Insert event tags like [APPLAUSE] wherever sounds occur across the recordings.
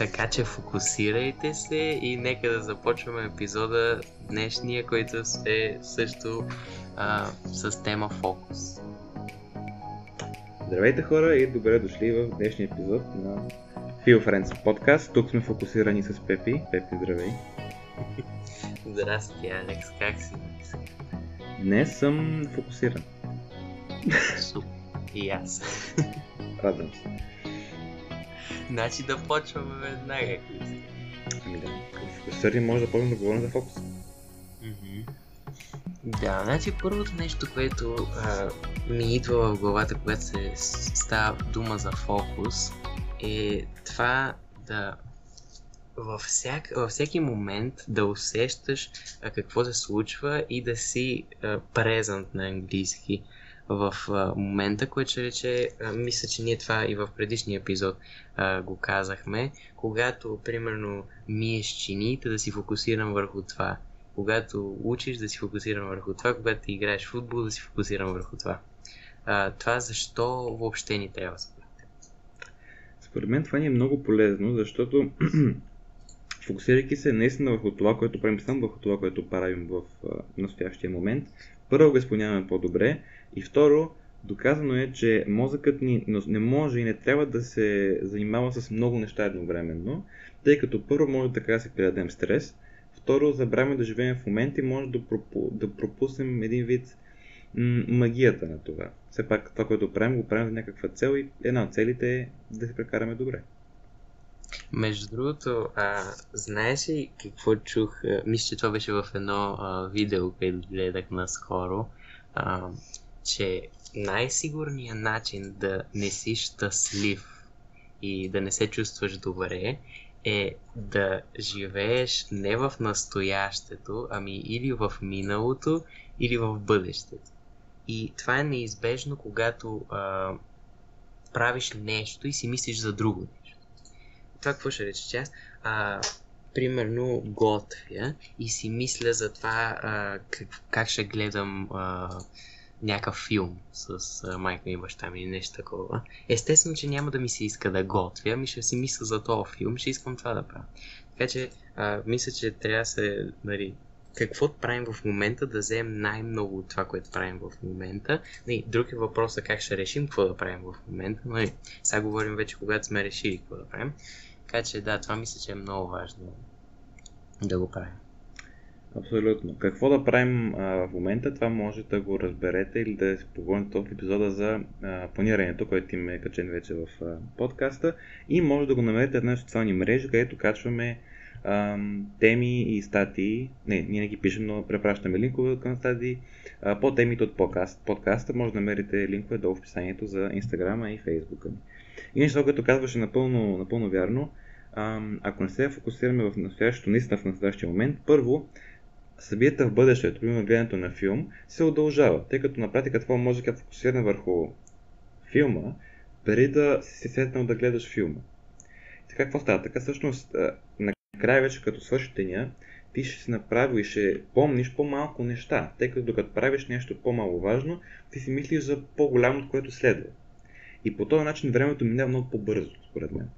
Така че фокусирайте се и нека да започваме епизода днешния, който е също а, с тема фокус. Здравейте хора и добре дошли в днешния епизод на Feel Friends подкаст. Тук сме фокусирани с Пепи. Пепи, здравей. [LAUGHS] Здрасти, Алекс, как си? Днес съм фокусиран. Супер. И аз. Радвам се. Значи да почваме веднага. Ами да. Фокусирани може да почнем да говорим за фокус. Да, значи първото нещо, което а, ми идва в главата, когато се става дума за фокус, е това да във, всяк, във всеки момент да усещаш а, какво се случва и да си презент на английски в а, момента, което ще рече, а, мисля, че ние това и в предишния епизод а, го казахме, когато, примерно, миеш чините, да си фокусирам върху това. Когато учиш, да си фокусирам върху това. Когато играеш футбол, да си фокусирам върху това. А, това защо въобще ни трябва според теб? Според мен това ни е много полезно, защото [CLEARS THROAT] фокусирайки се наистина върху това, което правим, само върху това, което правим в настоящия момент, първо го изпълняваме по-добре и второ, доказано е, че мозъкът ни не може и не трябва да се занимава с много неща едновременно, тъй като първо може така да се придадем стрес, второ забравяме да живеем в момента и може да, пропу, да пропуснем един вид м- магията на това. Все пак това, което правим, го правим за някаква цел и една от целите е да се прекараме добре. Между другото, а, знаеш ли какво чух? Мисля, че това беше в едно а, видео, което гледах наскоро, а, че най-сигурният начин да не си щастлив и да не се чувстваш добре е да живееш не в настоящето, ами или в миналото, или в бъдещето. И това е неизбежно, когато а, правиш нещо и си мислиш за друго нещо. Това какво ще рече, че аз а, примерно готвя и си мисля за това а, как, как ще гледам а, някакъв филм с а, майка и баща ми нещо такова. Естествено, че няма да ми се иска да готвя, ми ще си мисля за този филм, ще искам това да правя. Така че, а, мисля, че трябва да се, нали, какво правим в момента, да вземем най-много от това, което правим в момента. Нали, друг е въпросът как ще решим какво да правим в момента. Нали, сега говорим вече, когато сме решили какво да правим. Така че да, това мисля, че е много важно да го правим. Абсолютно. Какво да правим а, в момента, това може да го разберете или да се поговорим в епизода за а, планирането, който им е качен вече в а, подкаста и може да го намерите в нашите социални мрежи, където качваме а, теми и статии. Не, ние не ги пишем, но препращаме линкове към статии а, по темите от подкаст. подкаста. Може да намерите линкове долу в описанието за Инстаграма и Фейсбука ни. И нещо, което казваше напълно, напълно вярно, а, ако не се фокусираме в настоящето, наистина в настоящия момент, първо, събията в бъдещето, примерно гледането на филм, се удължава, тъй като на практика това може да фокусиране върху филма, преди да си сетнал да гледаш филма. Така какво става? Така всъщност, накрая вече като свърши деня, ти ще си направи и ще помниш по-малко неща, тъй като докато правиш нещо по-мало важно, ти си мислиш за по-голямото, което следва. И по този начин времето минава много по-бързо, според мен.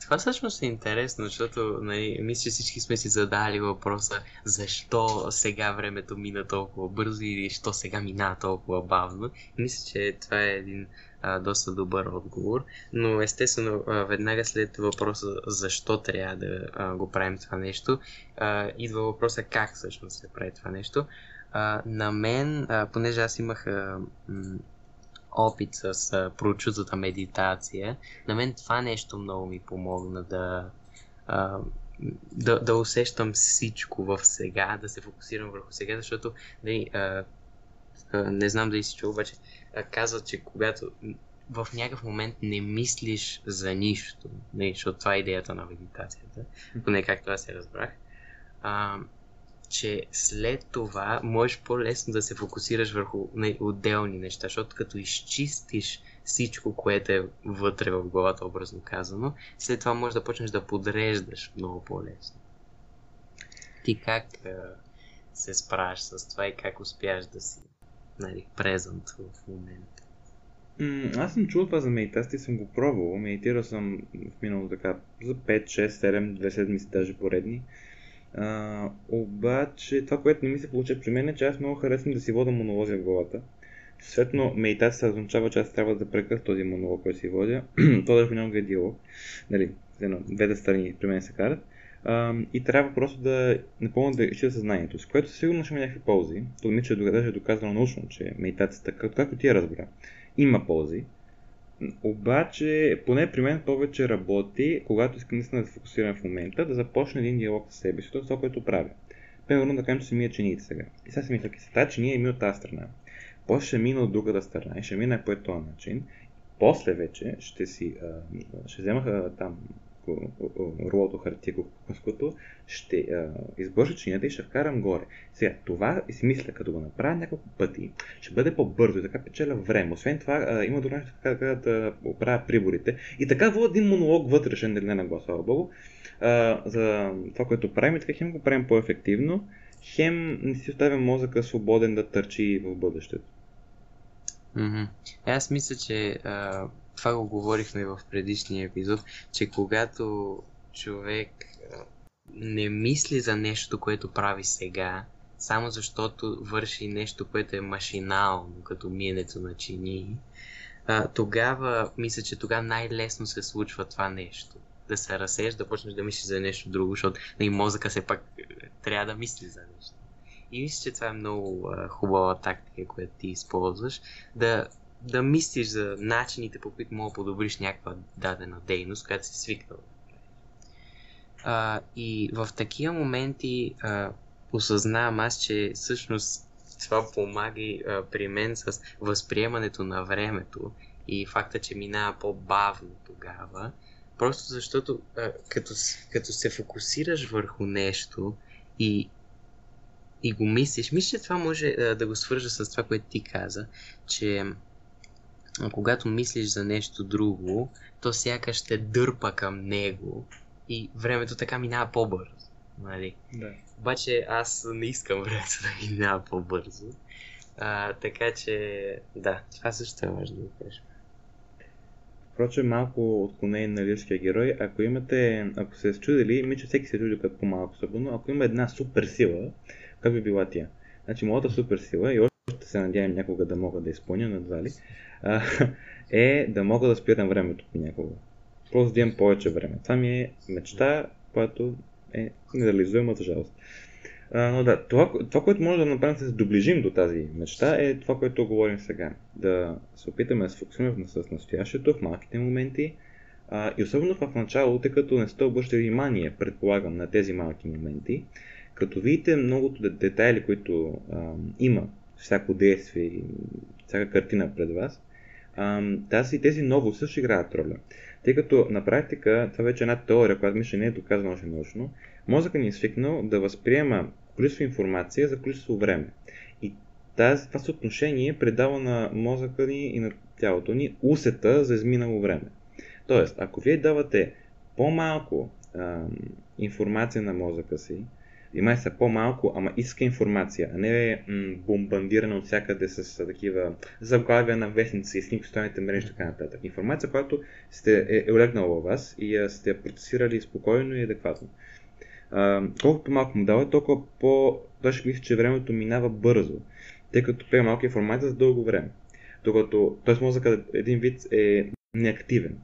Това всъщност е интересно, защото нали, мисля, че всички сме си задали въпроса защо сега времето мина толкова бързо или защо сега минава толкова бавно. Мисля, че това е един а, доста добър отговор, но естествено веднага след въпроса защо трябва да а, го правим това нещо, а, идва въпроса как всъщност се прави това нещо. А, на мен, а, понеже аз имах а, м- опит с а, прочутата медитация, на мен това нещо много ми помогна да, да, да усещам всичко в сега, да се фокусирам върху сега, защото нали, а, не знам дали си чул, обаче а, казват, че когато в някакъв момент не мислиш за нищо, не, защото това е идеята на медитацията, поне както аз се разбрах, а, че след това можеш по-лесно да се фокусираш върху не, отделни неща, защото като изчистиш всичко, което е вътре в главата, образно казано, след това можеш да почнеш да подреждаш много по-лесно. Ти как а, се справяш с това и как успяш да си нали, презент в момента? Аз съм чул това за медитация и съм го пробвал. Медитирал съм в минало така за 5, 6, 7, 2 седмици даже поредни. А, обаче това, което не ми се получи при мен е, че аз много харесвам да си вода монолози в главата. Съответно, медитация означава, че аз трябва да прекъсна този монолог, който си водя. То да понякога е диалог. Нали, двете страни при мен се карат. А, и трябва просто да напълно да изчита съзнанието, с което сигурно ще има някакви ползи. То ми, че е доказано научно, че медитацията, както ти я разбра, има ползи. Обаче, поне при мен повече работи, когато искам наистина да се фокусирам в момента, да започна един диалог с себе си, това, което правя. Примерно да кажем, че си мия чините сега. И сега си мисля, че тази чиния е ми от тази страна. После ще мина от другата страна и ще мина по този начин. После вече ще си, а, ще взема там рулото хартия, кукуското, ще а, избърша чинията и ще вкарам горе. Сега, това си мисля, като го направя няколко пъти, ще бъде по-бързо и така печеля време. Освен това, а, има друго нещо, така, така да оправя приборите. И така води един монолог вътрешен, нали на глас, слава богу, а, за това, което правим и така хем го правим по-ефективно, хем не си оставя мозъка свободен да търчи в бъдещето. Mm-hmm. Аз мисля, че а, това го говорихме в предишния епизод, че когато човек не мисли за нещо, което прави сега, само защото върши нещо, което е машинално, като миенето на чини, тогава мисля, че тогава най-лесно се случва това нещо. Да се разсееш, да почнеш да мислиш за нещо друго, защото и нали, мозъка все пак е, трябва да мисли за нещо. И мисля, че това е много хубава тактика, която ти използваш, да да мислиш за начините, по които мога да подобриш някаква дадена дейност, която си свикнал. А, и в такива моменти а, осъзнавам аз, че всъщност това помага а, при мен с възприемането на времето и факта, че минава по-бавно тогава. Просто защото а, като, като се фокусираш върху нещо и, и го мислиш, мисля, че това може а, да го свържа с това, което ти каза, че когато мислиш за нещо друго, то сякаш те дърпа към него и времето така минава по-бързо. Нали? Да. Обаче аз не искам времето [LAUGHS] да минава по-бързо. А, така че, да, това също е важно да кажем. Впрочем, малко отклонение на лирския герой. Ако имате, ако се чудили, ми че всеки се чуди като по-малко особено, ако има една супер сила, как би била тя? Значи, моята супер сила и още се надявам някога да мога да изпълня, надвали, ли, е да мога да спирам времето понякога. Просто да имам повече време. Това ми е мечта, която е нереализуема за жалост. А, но да, това, това, което може да направим, да се доближим до тази мечта, е това, което говорим сега. Да се опитаме да се фокусираме с настоящето, в малките моменти, а, и особено в началото, тъй като не сте обръщали внимание, предполагам, на тези малки моменти, като видите многото детайли, които а, има всяко действие и всяка картина пред вас, тази, тези новости също играят роля. Тъй като на практика, това вече е една теория, която мисля не е доказана още научно, мозъкът ни е свикнал да възприема количество информация за количество време. И тази, това съотношение предава на мозъка ни и на тялото ни усета за изминало време. Тоест, ако вие давате по-малко а, информация на мозъка си, Внимай са по-малко, ама иска информация, а не м- бомбандирана от всякъде с такива заглавия на вестници, снимки, стояните мрежи и така нататък. Информация, която сте е, е улегнала във вас и я сте процесирали спокойно и адекватно. А, колкото малко му дава, толкова по... Той ще мисли, че времето минава бързо, тъй като приема малка информация за дълго време. Докато, т.е. мозъкът един вид е неактивен.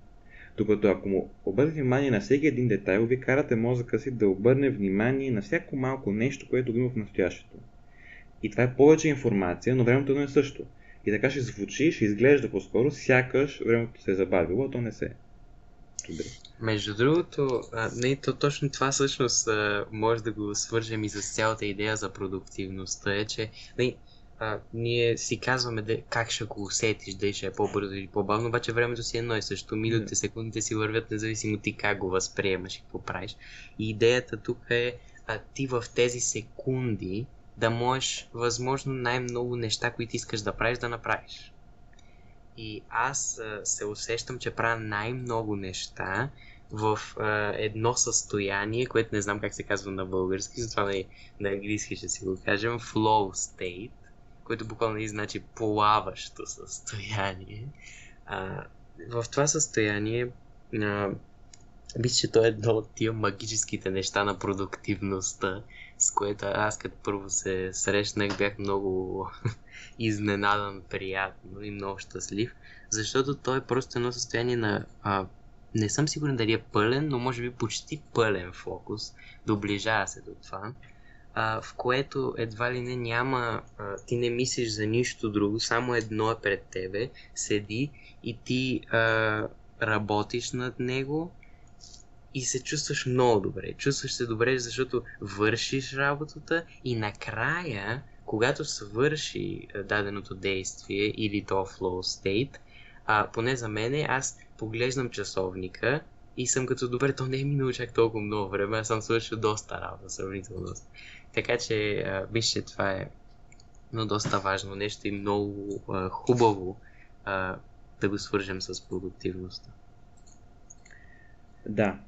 Докато ако му обърнете внимание на всеки един детайл, ви карате мозъка си да обърне внимание на всяко малко нещо, което го има в настоящето. И това е повече информация, но времето не е също. И така ще звучи, ще изглежда по-скоро, сякаш времето се е забавило, а то не се е. Между другото, а, не, то точно това всъщност а, може да го свържем и с цялата идея за продуктивността, е, че не, а, ние си казваме де, как ще го усетиш, дали ще е по-бързо или по-бавно, обаче времето си е едно и също. Минутите, секундите си вървят, независимо ти как го възприемаш и какво правиш. И идеята тук е а, ти в тези секунди да можеш възможно най-много неща, които искаш да правиш, да направиш. И аз а, се усещам, че правя най-много неща в а, едно състояние, което не знам как се казва на български, затова на, на английски ще си го кажем, flow state, което буквално и значи плаващо състояние. А, в това състояние, а, мисля, че то е едно от тия магическите неща на продуктивността, с което аз като първо се срещнах, бях много [LAUGHS] изненадан, приятно и много щастлив, защото то е просто едно състояние на а, не съм сигурен дали е пълен, но може би почти пълен фокус, доближава се до това, а, в което едва ли не няма, а, ти не мислиш за нищо друго, само едно е пред тебе, седи и ти а, работиш над него и се чувстваш много добре. Чувстваш се добре, защото вършиш работата и накрая, когато свърши даденото действие или то flow state, а, поне за мене, аз поглеждам часовника и съм като добре, то не е минало чак толкова много време, аз съм свършил доста работа, сравнително доста. Така че, че това е но доста важно нещо и много а, хубаво а, да го свържем с продуктивността. Да,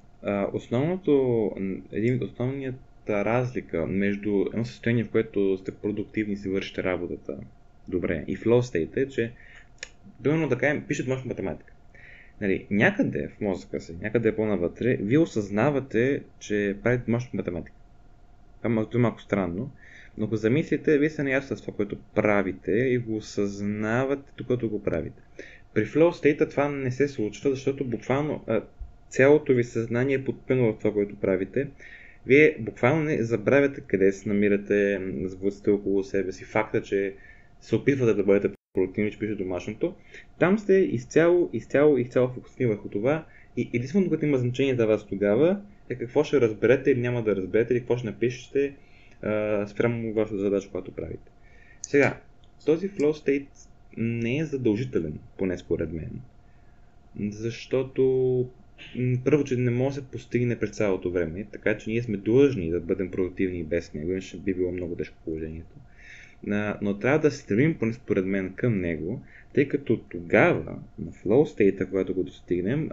основното, един от основният разлика между едно състояние, в което сте продуктивни и си вършите работата добре и flow state е, че примерно да кажем, пишете мощна математика. Нали, някъде в мозъка си, някъде по-навътре, вие осъзнавате, че правите мощна математика. Това е малко странно, но го замислите, вие сте наясно с това, което правите и го осъзнавате, докато го правите. При flow state това не се случва, защото буквално цялото ви съзнание е подпено в това, което правите. Вие буквално не забравяте къде се намирате, звуците около себе си, факта, че се опитвате да бъдете продуктивни, че пише домашното. Там сте изцяло, изцяло, изцяло фокусирани върху това и единственото, което има значение за вас тогава е какво ще разберете или няма да разберете или какво ще напишете а, спрямо вашата задача, която правите. Сега, този flow state не е задължителен, поне според мен, защото първо, че не може да се постигне през цялото време, така че ние сме длъжни да бъдем продуктивни без него, иначе би било много тежко положението. Но трябва да се стремим, поне според мен, към него, тъй като тогава, на flow state, когато го достигнем,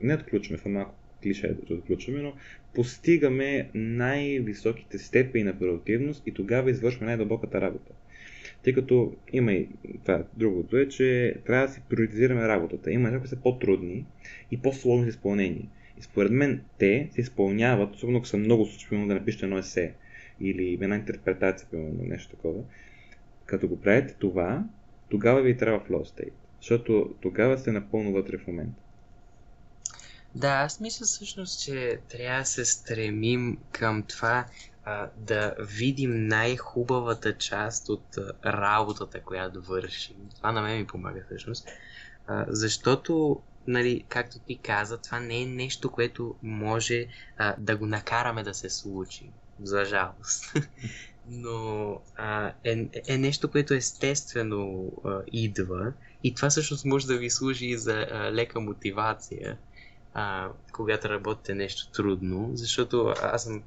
не отключваме, това малко клише да отключваме, но постигаме най-високите степени на продуктивност и тогава извършваме най-дълбоката работа. Тъй като има и това, другото е, че трябва да си приоритизираме работата. Има някои са по-трудни и по-сложни за изпълнение. И според мен те се изпълняват, особено ако са много случайно да напишете едно есе или една интерпретация, примерно нещо такова. Като го правите това, тогава ви трябва flow state. Защото тогава сте напълно вътре в момента. Да, аз мисля всъщност, че трябва да се стремим към това а, да видим най-хубавата част от а, работата, която вършим. Това на мен ми помага всъщност. А, защото, нали, както ти каза, това не е нещо, което може а, да го накараме да се случи. За жалост. [LAUGHS] Но а, е, е нещо, което естествено а, идва и това всъщност може да ви служи и за а, лека мотивация, а, когато работите нещо трудно, защото аз съм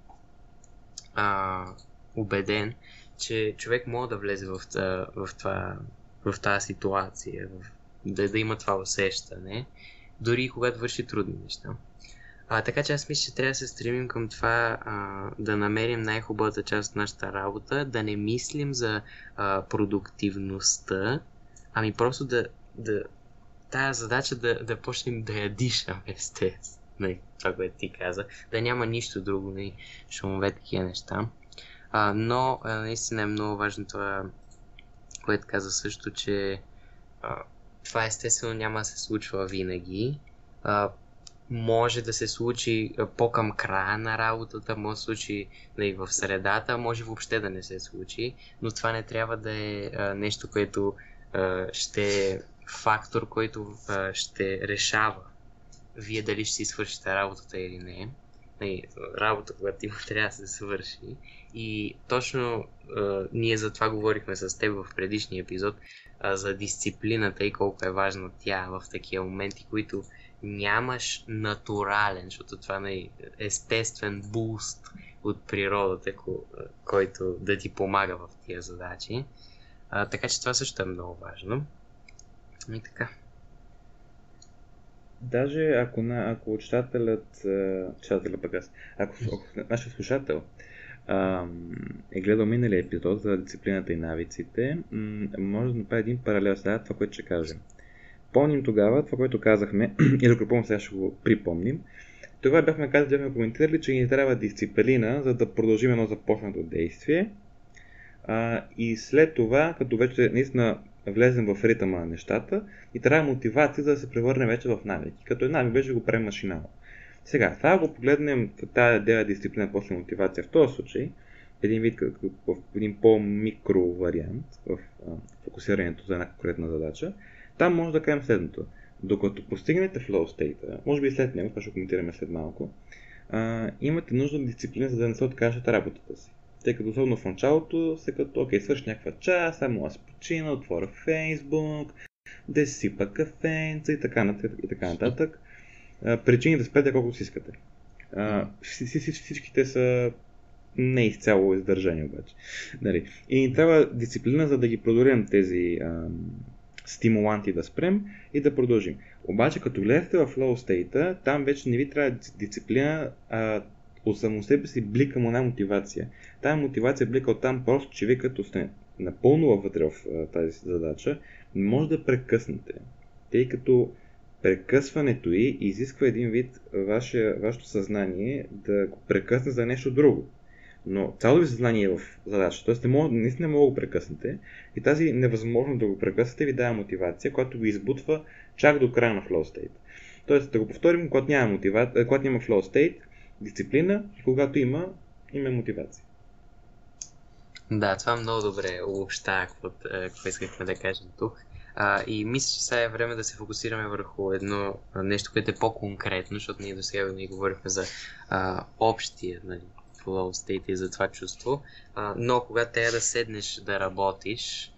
а, убеден, че човек може да влезе в, в, това, в тази ситуация, в, да, да има това усещане, дори когато върши трудни неща. А, така че аз мисля, че трябва да се стремим към това а, да намерим най-хубавата част от нашата работа, да не мислим за а, продуктивността, ами просто да, да тая задача да, да почнем да я дишаме, [LAUGHS] естествено нали, това, което ти каза, да няма нищо друго, нали, шумове, такива неща. А, но а, наистина е много важно това, което каза също, че а, това естествено няма да се случва винаги. А, може да се случи по-към края на работата, може да се случи нали, в средата, може въобще да не се случи, но това не трябва да е а, нещо, което а, ще фактор, който а, ще решава вие дали ще си свършите работата или не. Нали, работа, която има, [LAUGHS] трябва да се свърши. И точно а, ние за това говорихме с теб в предишния епизод, а, за дисциплината и колко е важна тя в такива моменти, които нямаш натурален, защото това е естествен буст от природата, който да ти помага в тия задачи. А, така че това също е много важно. И така. Даже ако, на, ако читателят, читателя пък аз, ако, ако нашия слушател а, е гледал миналия епизод за дисциплината и навиците, може да направи един паралел с това, което ще кажем. помним тогава това, което казахме, [CLEARS THROAT] и докато помня сега ще го припомним, тогава бяхме казали, бяхме коментирали, че ни трябва дисциплина, за да продължим едно започнато действие. А, и след това, като вече наистина влезем в ритъма на нещата, и трябва мотивация, за да се превърне вече в навики. Като една навик вече го правим машинално. Сега, това го погледнем тази идея дисциплина после мотивация в този случай, един вид в един по-микро вариант в фокусирането за една конкретна задача, там може да кажем следното. Докато постигнете flow state, може би след него, това ще коментираме след малко, а, имате нужда дисциплина, за да не се откажете работата си. Тъй като особено в началото се като, окей, свърши някаква част, само аз почина, отворя Facebook, да си сипа кафенца и така нататък. И така нататък. Причини да спете колкото си искате. А, всичките са не изцяло издържани обаче. Нали. И ни трябва дисциплина, за да ги продолем тези а, стимуланти да спрем и да продължим. Обаче, като гледате в flow state, там вече не ви трябва дисциплина, а от само себе си блика му една мотивация. Тая мотивация блика от там просто, че вие като сте напълно вътре в тази задача, не може да прекъснете. Тъй като прекъсването й изисква един вид ваше, вашето съзнание да го прекъсне за нещо друго. Но цялото ви съзнание е в задача, т.е. не мога, наистина мога да го прекъснете и тази невъзможност да го прекъснете ви дава мотивация, която ви избутва чак до края на flow state. Тоест да го повторим, когато няма, мотива... когато няма flow state, дисциплина и когато има, има мотивация. Да, това много добре обобща какво, какво искахме да кажем тук. А, и мисля, че сега е време да се фокусираме върху едно нещо, което е по-конкретно, защото ние до сега не говорихме за а, общия нали, flow state и за това чувство. А, но когато трябва да седнеш да работиш,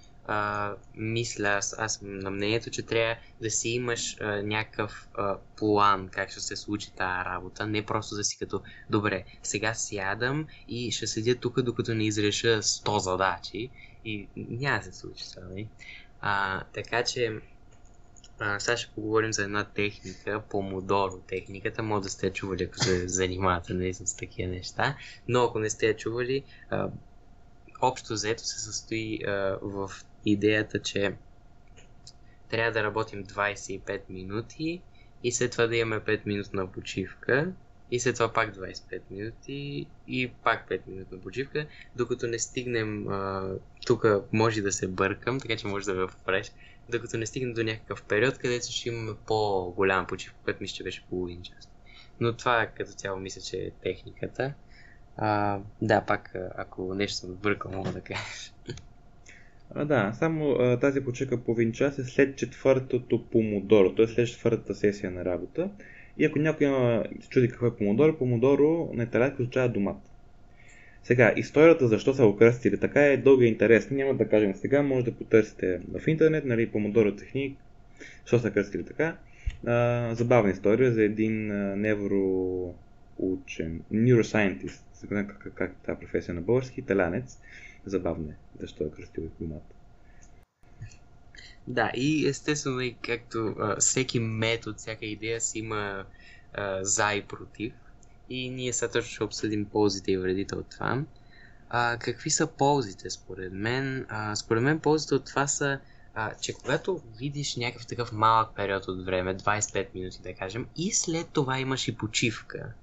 мисля, аз, аз на мнението, че трябва да си имаш а, някакъв а, план как ще се случи тази работа, не просто да си като, добре, сега сядам и ще седя тук, докато не изреша 100 задачи и няма да се случи това, не? Нали? Така че а, сега ще поговорим за една техника, помодоро техниката, може да сте чували, ако се занимавате нали, с такива неща, но ако не сте я чували, а, общо взето се състои а, в идеята, че трябва да работим 25 минути и след това да имаме 5 минутна почивка и след това пак 25 минути и пак 5 минутна почивка, докато не стигнем, тук може да се бъркам, така че може да ме поправиш, докато не стигнем до някакъв период, където ще имаме по-голяма почивка, което мисля, че беше половин час. Но това като цяло мисля, че е техниката. А, да, пак ако нещо съм бъркал, мога да кажа. А, да, само а, тази почека половин час е след четвъртото помодоро, т.е. след четвъртата сесия на работа. И ако някой има, се чуди какво е помодоро, помодоро на италиански означава домат. Сега, историята защо са го кръстили така е дълга и интересна, няма да кажем сега, може да потърсите в интернет, нали, помодоро техник, защо са кръстили така. А, забавна история за един а, невроучен, neuroscientist, как, как, как тази професия на български, италянец, забавно е защо е кръстил и домат. Да, и естествено, и както а, всеки метод, всяка идея си има а, за и против. И ние сега точно ще обсъдим ползите и вредите от това. А, какви са ползите според мен? А, според мен ползите от това са, а, че когато видиш някакъв такъв малък период от време, 25 минути да кажем, и след това имаш и почивка,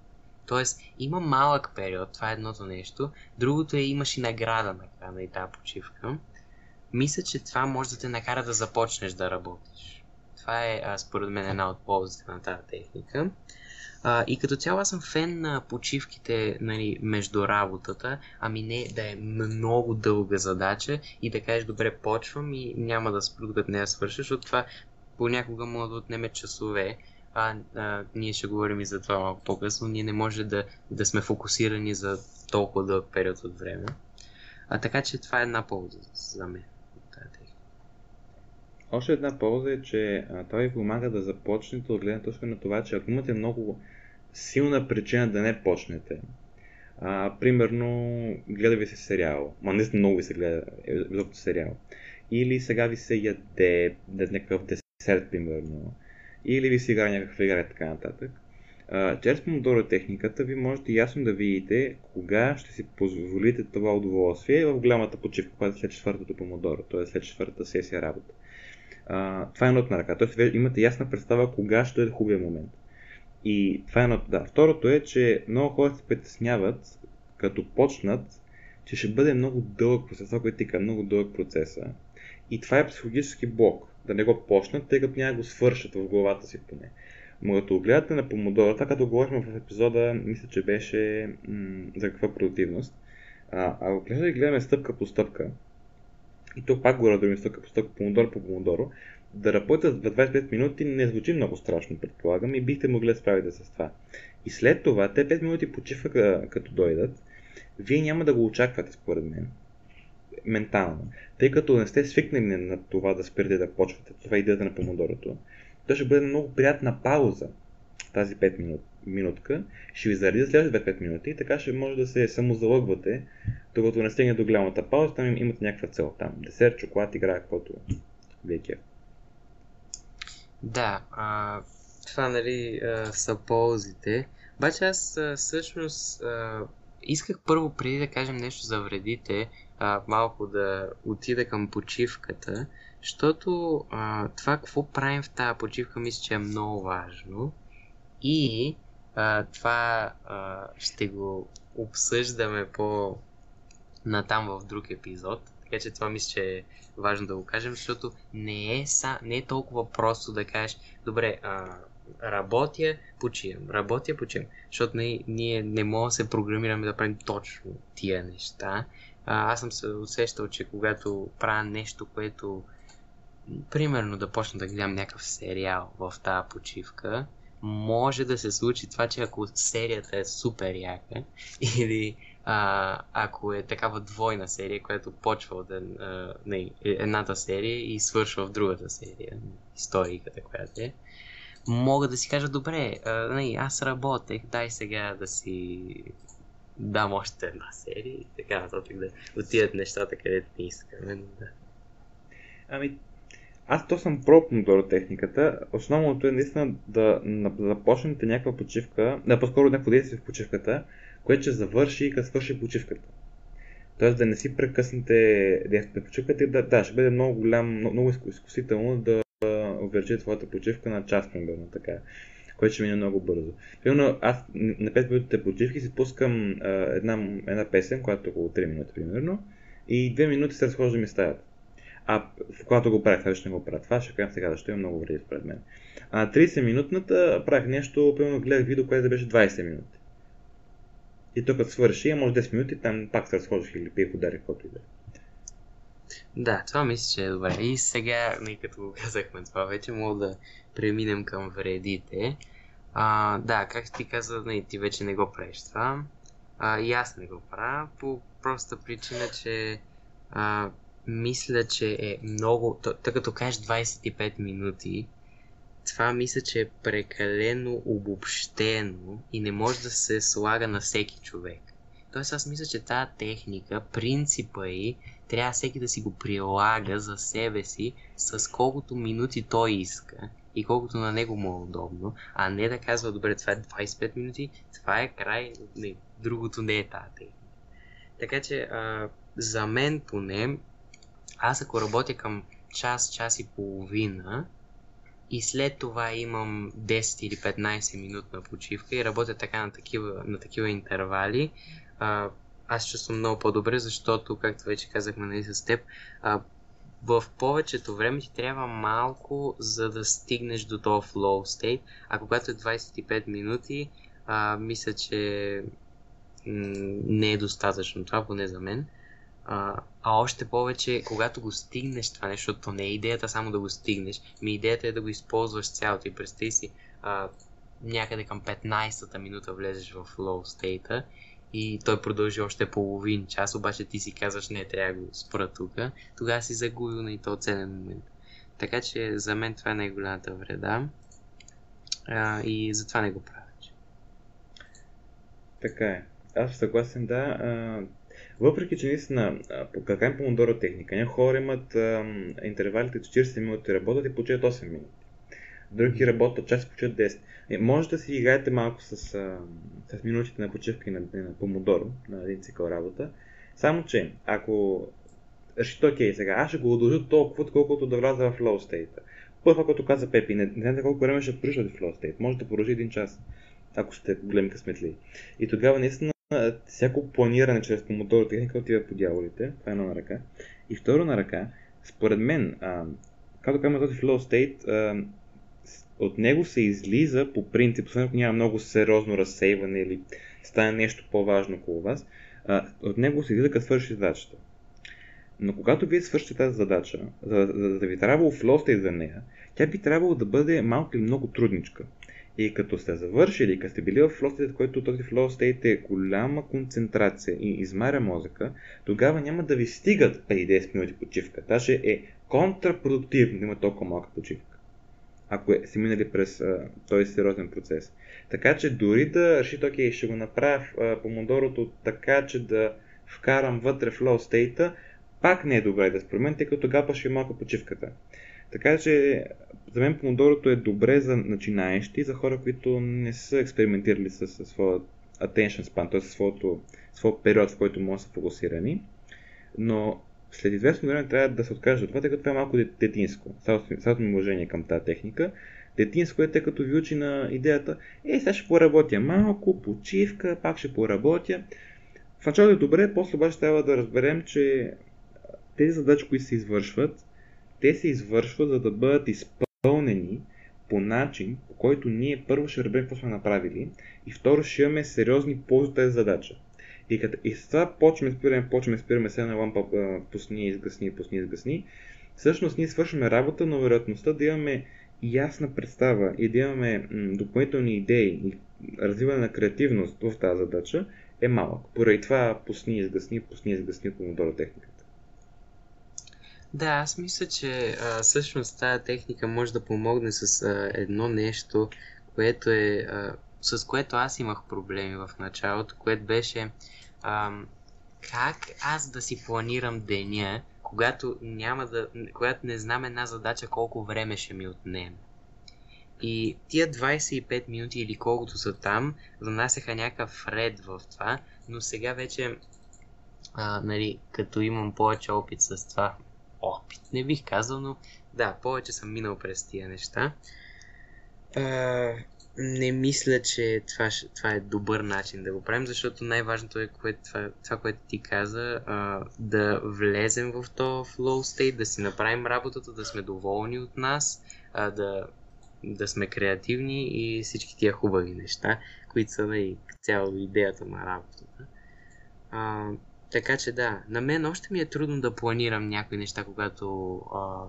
Тоест, има малък период, това е едното нещо. Другото е, имаш и награда на края на тази почивка. Мисля, че това може да те накара да започнеш да работиш. Това е, а, според мен, една от ползите на тази техника. А, и като цяло аз съм фен на почивките нали, между работата, ами не да е много дълга задача и да кажеш добре почвам и няма да спра докато не я свърша, защото това понякога може да отнеме часове а, а, ние ще говорим и за това малко по-късно, ние не може да, да сме фокусирани за толкова дълъг период от време. А така че това е една полза за мен. Още една полза е, че а, той ви помага да започнете от гледна точка на това, че ако имате много силна причина да не почнете, а, примерно гледа ви се сериал, ма не много ви се гледа изобщо сериал, или сега ви се яде някакъв десерт, примерно, или ви си играе някаква игра и така нататък. А, чрез помодоро техниката ви можете ясно да видите кога ще си позволите това удоволствие в голямата почивка, която е след четвъртото помодоро, т.е. след четвъртата сесия работа. А, това е едното на ръка. Тоест имате ясна представа кога ще е хубавия момент. И това е едното. Да. Второто е, че много хора се притесняват, като почнат, че ще бъде много дълъг процес, това което ти много дълъг процеса. И това е психологически блок. Да не го почнат, тъй като няма го свършат в главата си поне. Но като гледате на помодора, това като говорихме в епизода, мисля, че беше м- за каква продуктивност. А, ако гледаме, гледаме стъпка по стъпка, и то пак го радваме стъпка по стъпка, помодоро по помодоро, да работят за 25 минути не звучи много страшно, предполагам, и бихте могли да справите с това. И след това, те 5 минути почивка като дойдат, вие няма да го очаквате, според мен, ментално, тъй като не сте свикнали на това да спирате да почвате, това е идеята на помодорото. То ще бъде много приятна пауза, тази 5 минут, минутка, ще ви заради за следващите 5 минути и така ще може да се самозалъгвате, докато не стигне до голямата пауза, там имате някаква цел там. Десерт, чоколад, игра, каквото ви е Да, а, това нали а, са ползите. Обаче аз а, всъщност а, исках първо преди да кажем нещо за вредите, а, малко да отида към почивката, защото а, това какво правим в тази почивка мисля, че е много важно. И а, това а, ще го обсъждаме по натам в друг епизод. Така че това мисля, че е важно да го кажем, защото не е, са, не е толкова просто да кажеш, добре, а, работя, почивам, работя, почивам. Защото не, ние не можем да се програмираме да правим точно тия неща. Аз съм се усещал, че когато правя нещо, което примерно да почна да гледам някакъв сериал в тази почивка, може да се случи това, че ако серията е супер яка [LAUGHS] или а, ако е такава двойна серия, която почва от а, не, едната серия и свършва в другата серия, историката, която е, мога да си кажа, добре, а, не, аз работех, дай сега да си дам още една серия и така нататък да отидат нещата където не искаме. Да. Ами, аз то съм про помодоро техниката. Основното е наистина да, започнете някаква почивка, да по-скоро някакво действие в почивката, което ще завърши като свърши почивката. Тоест да не си прекъснете действието на почивката и да, да, ще бъде много голям, много, изкусително да увеличи твоята почивка на час, примерно така което ще мине много бързо. Примерно аз на 5 минутите почивки си пускам а, една, една песен, която е около 3 минути примерно, и 2 минути се разхождам и стаята. А когато го правих, сега ще не го правя това, ще кажа сега, защо има много вреди според мен. А 30-минутната правих нещо, примерно гледах видео, което беше 20 минути. И тук свърши, може 10 минути, там пак се разхождах или пих удари, каквото и да е. Да, това мисля, че е добре. И сега, ние като го казахме това вече, мога да преминем към вредите. А, да, как ти каза, не, ти вече не го правиш това. А, и аз не го правя, по проста причина, че а, мисля, че е много, тъй като кажеш 25 минути, това мисля, че е прекалено обобщено и не може да се слага на всеки човек. Тоест аз мисля, че тази техника, принципа и трябва всеки да си го прилага за себе си с колкото минути той иска и колкото на него му е удобно, а не да казва, добре, това е 25 минути, това е край, не, другото не е тази техника. Така че а, за мен поне аз ако работя към час, час и половина и след това имам 10 или 15 минутна почивка и работя така на такива, на такива интервали, а, аз чувствам много по-добре, защото, както вече казахме нали, с теб, а, в повечето време ти трябва малко, за да стигнеш до този flow state, а когато е 25 минути, а, мисля, че не е достатъчно това, поне за мен. А, а още повече, когато го стигнеш това нещо, защото не е идеята само да го стигнеш, ми идеята е да го използваш цялото и представи си а, някъде към 15-та минута влезеш в low state и той продължи още половин час, обаче ти си казваш не, трябва да го спра тук, тогава си загубил на и то ценен момент. Така че за мен това е най-голямата вреда а, и затова не го правя. Така е. Аз съгласен, да. А, въпреки, че наистина каква помодоро техника, някои хора имат а, интервалите 40 минути работят и почиват 8 минути. Други работят час и почиват 10. Е, може да си играете малко с, с минутите на почивка и на, на помодоро, на един цикъл работа. Само, че ако решите, окей, сега аз ще го удължа толкова, колкото да вляза в low state. Първо което каза Пепи, не, не знаете колко време ще продължи в flow state. Може да продължи един час, ако сте големи късметли. И тогава наистина всяко планиране чрез помодоро техника отива по дяволите. Това е едно на ръка. И второ на ръка, според мен, а, както казваме този flow state, а, от него се излиза по принцип, освен ако няма много сериозно разсейване или стане нещо по-важно около вас, а, от него се излиза като свърши задачата. Но когато вие свършите тази задача, за, за, за да ви трябвало flow за нея, тя би трябвало да бъде малко или много трудничка. И като сте завършили, като сте били в flow state, който този flow state е голяма концентрация и измаря мозъка, тогава няма да ви стигат 5-10 минути почивка. Даже е контрапродуктивно да има толкова малка почивка. Ако е, си минали през а, този сериозен процес. Така че дори да решите, окей, ще го направя в помодорото така, че да вкарам вътре flow state пак не е добре да според тъй като тогава ще е малко почивката. Така че за мен помодорото е добре за начинаещи, за хора, които не са експериментирали с, с своя attention span, т.е. своят период, в който могат да са фокусирани. Но след известно време трябва да се откажа от това, тъй като това е малко детинско. Цялото ми уважение към тази техника. Детинско е, тъй като ви учи на идеята, е, сега ще поработя малко, почивка, пак ще поработя. В началото е добре, после обаче трябва да разберем, че тези задачи, които се извършват, те се извършват за да бъдат изпълнени по начин, по който ние първо ще разберем какво сме направили и второ ще имаме сериозни ползи от тази задача. И, като, и с това почваме спираме, почваме спираме се на лампа, пусни, изгасни, пусни, изгасни. Всъщност ние свършваме работа, но вероятността да имаме ясна представа и да имаме допълнителни идеи и развиване на креативност в тази задача е малък. Поради това пусни, изгасни, пусни, изгасни помодора техника. Да, аз мисля, че а, всъщност тази техника може да помогне с а, едно нещо, което е, а, с което аз имах проблеми в началото, което беше а, как аз да си планирам деня, когато, няма да, когато не знам една задача колко време ще ми отнеме. И тия 25 минути или колкото са там, донасяха някакъв ред в това, но сега вече, а, нали, като имам повече опит с това, опит, не бих казал, но да, повече съм минал през тия неща. А, не мисля, че това, това е добър начин да го правим, защото най-важното е кое, това, това, което ти каза, а, да влезем в то flow state, да си направим работата, да сме доволни от нас, а, да, да сме креативни и всички тия хубави неща, които са нали, цяло идеята на работата. А, така че да, на мен още ми е трудно да планирам някои неща, когато а,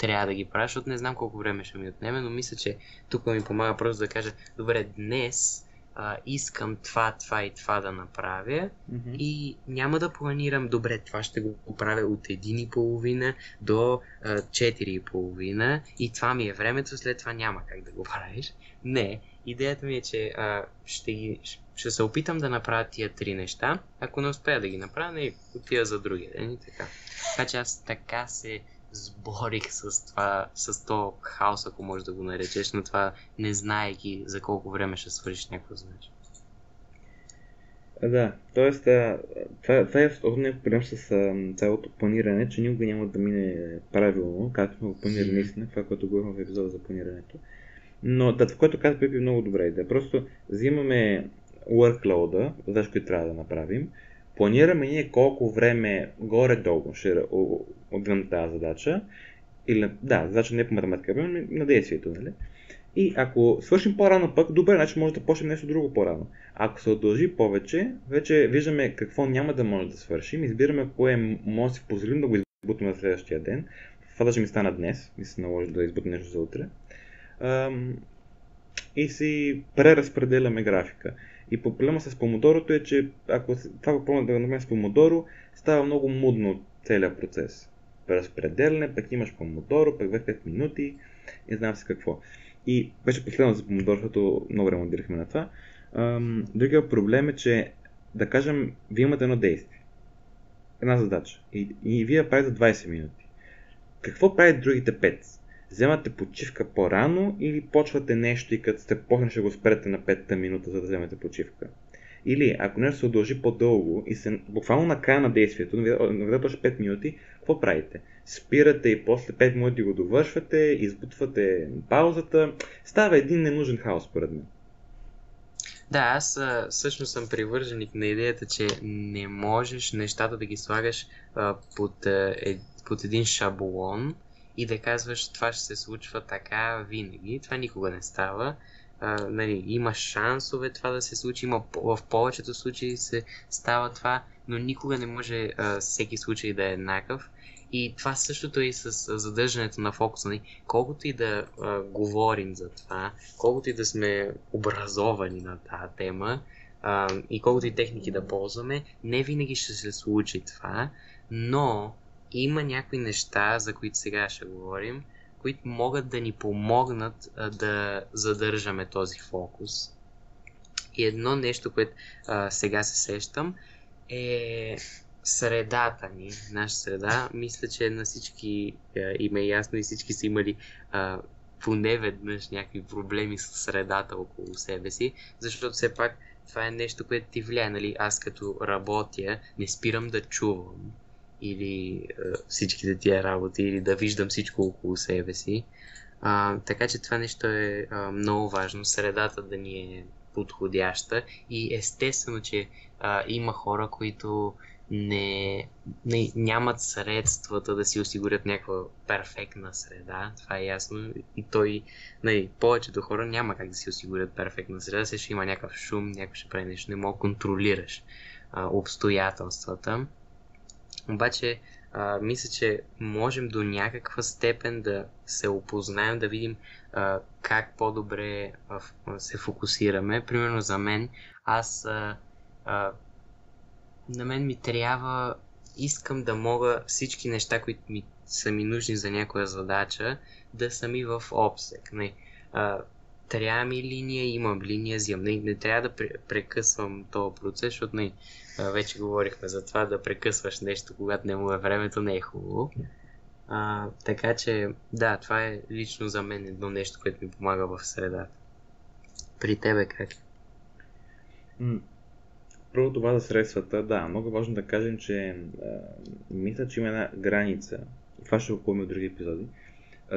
трябва да ги правя, защото не знам колко време ще ми отнеме, но мисля, че тук ми помага просто да кажа, добре, днес а, искам това, това и това да направя mm-hmm. и няма да планирам, добре, това ще го правя от 1,5 до а, 4,5 и това ми е времето, след това няма как да го правиш. Не, идеята ми е, че а, ще, ги, ще се опитам да направя тия три неща. Ако не успея да ги направя, не отида за другия ден и така. Така че аз така се сборих с това, с то хаос, ако можеш да го наречеш, но това не знаеки за колко време ще свършиш някакво значи. Да, т.е. това, е основният проблем с цялото планиране, че никога няма да мине правилно, както сме го планирали наистина, това, което говорим в епизода за планирането. Но да, това, което каза Пепи, е много добра идея. Просто взимаме workload, задача, които трябва да направим, планираме ние колко време горе-долу ще отвън тази задача, или да, задача не е по математика, но на действието, нали? И ако свършим по-рано пък, добре, значи може да почнем нещо друго по-рано. Ако се удължи повече, вече виждаме какво няма да може да свършим, избираме кое може да си позволим да го избутим на следващия ден. Това даже ми стана днес, ми се наложи да избутам нещо за утре. и си преразпределяме графика. И проблема с помодорото е, че ако това го пробваме да направим с помодоро, става много мудно целият процес. Разпределяне, пък имаш помодоро, пък 5 минути, не знам си какво. И беше последно за помодоро, защото много ремонтирахме на това. Другия проблем е, че да кажем, вие имате едно действие. Една задача. И, и вие правите 20 минути. Какво правят другите 5? Вземате почивка по-рано или почвате нещо и като сте почнали ще го спрете на 5-та минута, за да вземете почивка. Или ако нещо се удължи по-дълго и се буквално на края на действието, наведат още 5 минути, какво правите? Спирате и после 5 минути го довършвате, избутвате паузата. Става един ненужен хаос, според мен. Да, аз всъщност съм привърженик на идеята, че не можеш нещата да ги слагаш а, под, е, под един шаблон и да казваш това ще се случва така винаги. Това никога не става. А, нали, има шансове това да се случи, има, в повечето случаи се става това, но никога не може а, всеки случай да е еднакъв. И това същото е и с задържането на фокуса. Нали? Колкото и да а, говорим за това, колкото и да сме образовани на тази тема а, и колкото и техники да ползваме, не винаги ще се случи това, но има някои неща, за които сега ще говорим, които могат да ни помогнат а, да задържаме този фокус. И едно нещо, което а, сега се сещам, е средата ни, наша среда, мисля, че на всички а, им е ясно и всички са имали а, поне веднъж някакви проблеми с средата около себе си, защото все пак това е нещо, което ти влияе, нали? Аз като работя не спирам да чувам или а, всичките тия работи, или да виждам всичко около себе си. А, така че това нещо е а, много важно, средата да ни е подходяща и естествено, че а, има хора, които не, не, нямат средствата да си осигурят някаква перфектна среда, това е ясно. И той, нали, повечето хора няма как да си осигурят перфектна среда, се ще има някакъв шум, някой ще прави нещо, не мога да контролираш а, обстоятелствата. Обаче, а, мисля, че можем до някаква степен да се опознаем, да видим а, как по-добре а, се фокусираме. Примерно за мен, аз а, а, на мен ми трябва, искам да мога всички неща, които ми са ми нужни за някоя задача, да са ми в обсек. Не, а, трябва ми линия, имам линия, взимам. Не, не трябва да прекъсвам този процес, защото не, вече говорихме за това да прекъсваш нещо, когато не му е времето, не е хубаво. А, така че, да, това е лично за мен едно нещо, което ми помага в средата. При тебе как? Първо това за средствата, да, много важно да кажем, че а, мисля, че има една граница, това ще го други епизоди,